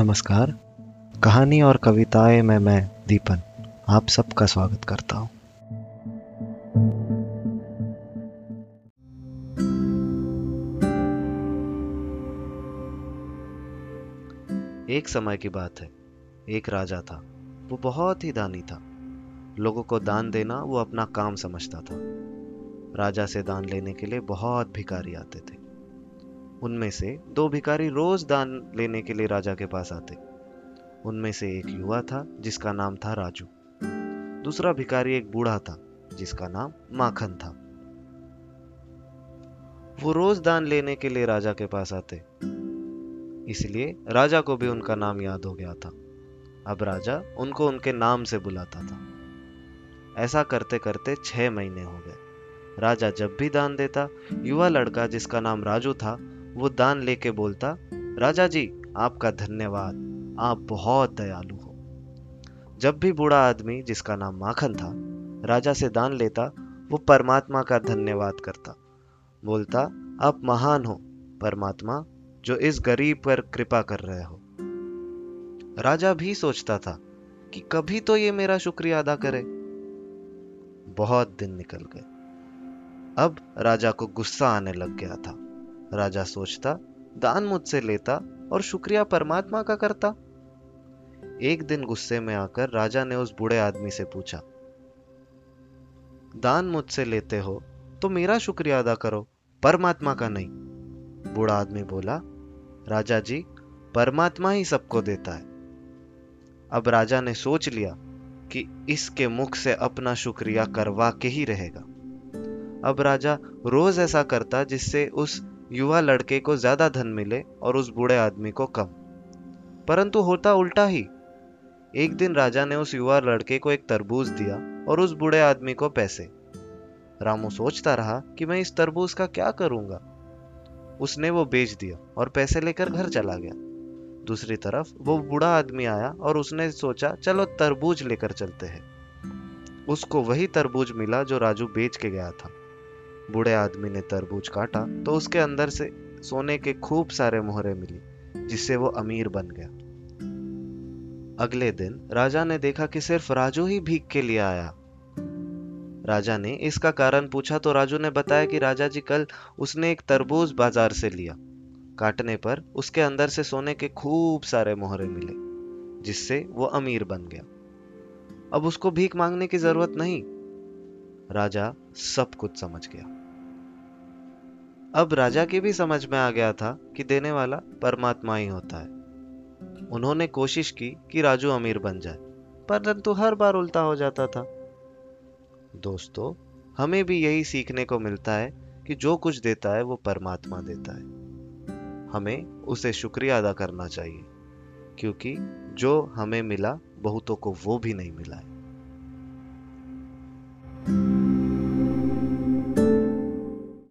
नमस्कार। कहानी और कविताएँ में मैं दीपन, आप सबका स्वागत करता हूँ। एक समय की बात है। एक राजा था। वो बहुत ही दानी था। लोगों को दान देना, वो अपना काम समझता था। राजा से दान लेने के लिए बहुत भिखारी आते थे। उनमें से दो भिखारी रोज दान लेने के लिए राजा के पास आते। उनमें से एक युवा था, जिसका नाम था राजू। दूसरा भिखारी एक बूढ़ा था, जिसका नाम माखन था। वो रोज दान लेने के लिए राजा के पास आते। इसलिए राजा को भी उनका नाम याद हो गया था। अब राजा उनको उनके नाम से बुलाता था। ऐसा करते करते छह महीने हो गए। राजा जब भी दान देता, युवा लड़का जिसका नाम राजू था वो दान लेके बोलता, राजा जी, आपका धन्यवाद। आप बहुत दयालु हो। जब भी बूढ़ा आदमी, जिसका नाम माखन था, राजा से दान लेता, वो परमात्मा का धन्यवाद करता। बोलता, आप महान हो, परमात्मा, जो इस गरीब पर कृपा कर रहे हो। राजा भी सोचता था कि कभी तो ये मेरा शुक्रिया अदा करे। बहुत दिन निकल गए। अब राजा को गुस्सा आने लग गया था। राजा सोचता, दान मुझसे लेता और शुक्रिया परमात्मा का करता। एक दिन गुस्से में आकर राजा ने उस बूढ़े आदमी से पूछा, दान मुझसे लेते हो तो मेरा शुक्रिया अदा करो, परमात्मा का नहीं। बूढ़ा आदमी बोला, राजा जी, परमात्मा ही सबको देता है। अब राजा ने सोच लिया कि इसके मुख से अपना शुक्रिया करवा के ही रहेगा। अब राजा रोज ऐसा करता जिससे उस युवा लड़के को ज़्यादा धन मिले और उस बूढ़े आदमी को कम। परंतु होता उल्टा ही। एक दिन राजा ने उस युवा लड़के को एक तरबूज दिया और उस बूढ़े आदमी को पैसे। रामू सोचता रहा कि मैं इस तरबूज का क्या करूँगा। उसने वो बेच दिया और पैसे लेकर घर चला गया। दूसरी तरफ़ वो बूढ़ा आदमी आया और उसने सोचा, चलो तरबूज लेकर चलते हैं। उसको वही तरबूज मिला जो राजू बेच के गया था। बूढ़े आदमी ने तरबूज काटा तो उसके अंदर से सोने के खूब सारे मोहरे मिली, जिससे वो अमीर बन गया। अगले दिन राजा ने देखा कि सिर्फ़ राजू ही भीख के लिए आया। राजा ने इसका कारण पूछा तो राजू ने बताया कि राजा जी कल उसने एक तरबूज बाज़ार से लिया। काटने पर उसके अंदर से सोने के खूब सारे मोहरे मिले, जिससे वो अमीर बन गया। अब उसको भीख मांगने की ज़रूरत नहीं। राजा सब कुछ समझ गया। अब राजा की भी समझ में आ गया था कि देने वाला परमात्मा ही होता है। उन्होंने कोशिश की कि राजू अमीर बन जाए, परंतु हर बार उल्टा हो जाता था। दोस्तों, हमें भी यही सीखने को मिलता है कि जो कुछ देता है वो परमात्मा देता है। हमें उसे शुक्रिया अदा करना चाहिए, क्योंकि जो हमें मिला बहुतों को वो भी नहीं मिला है।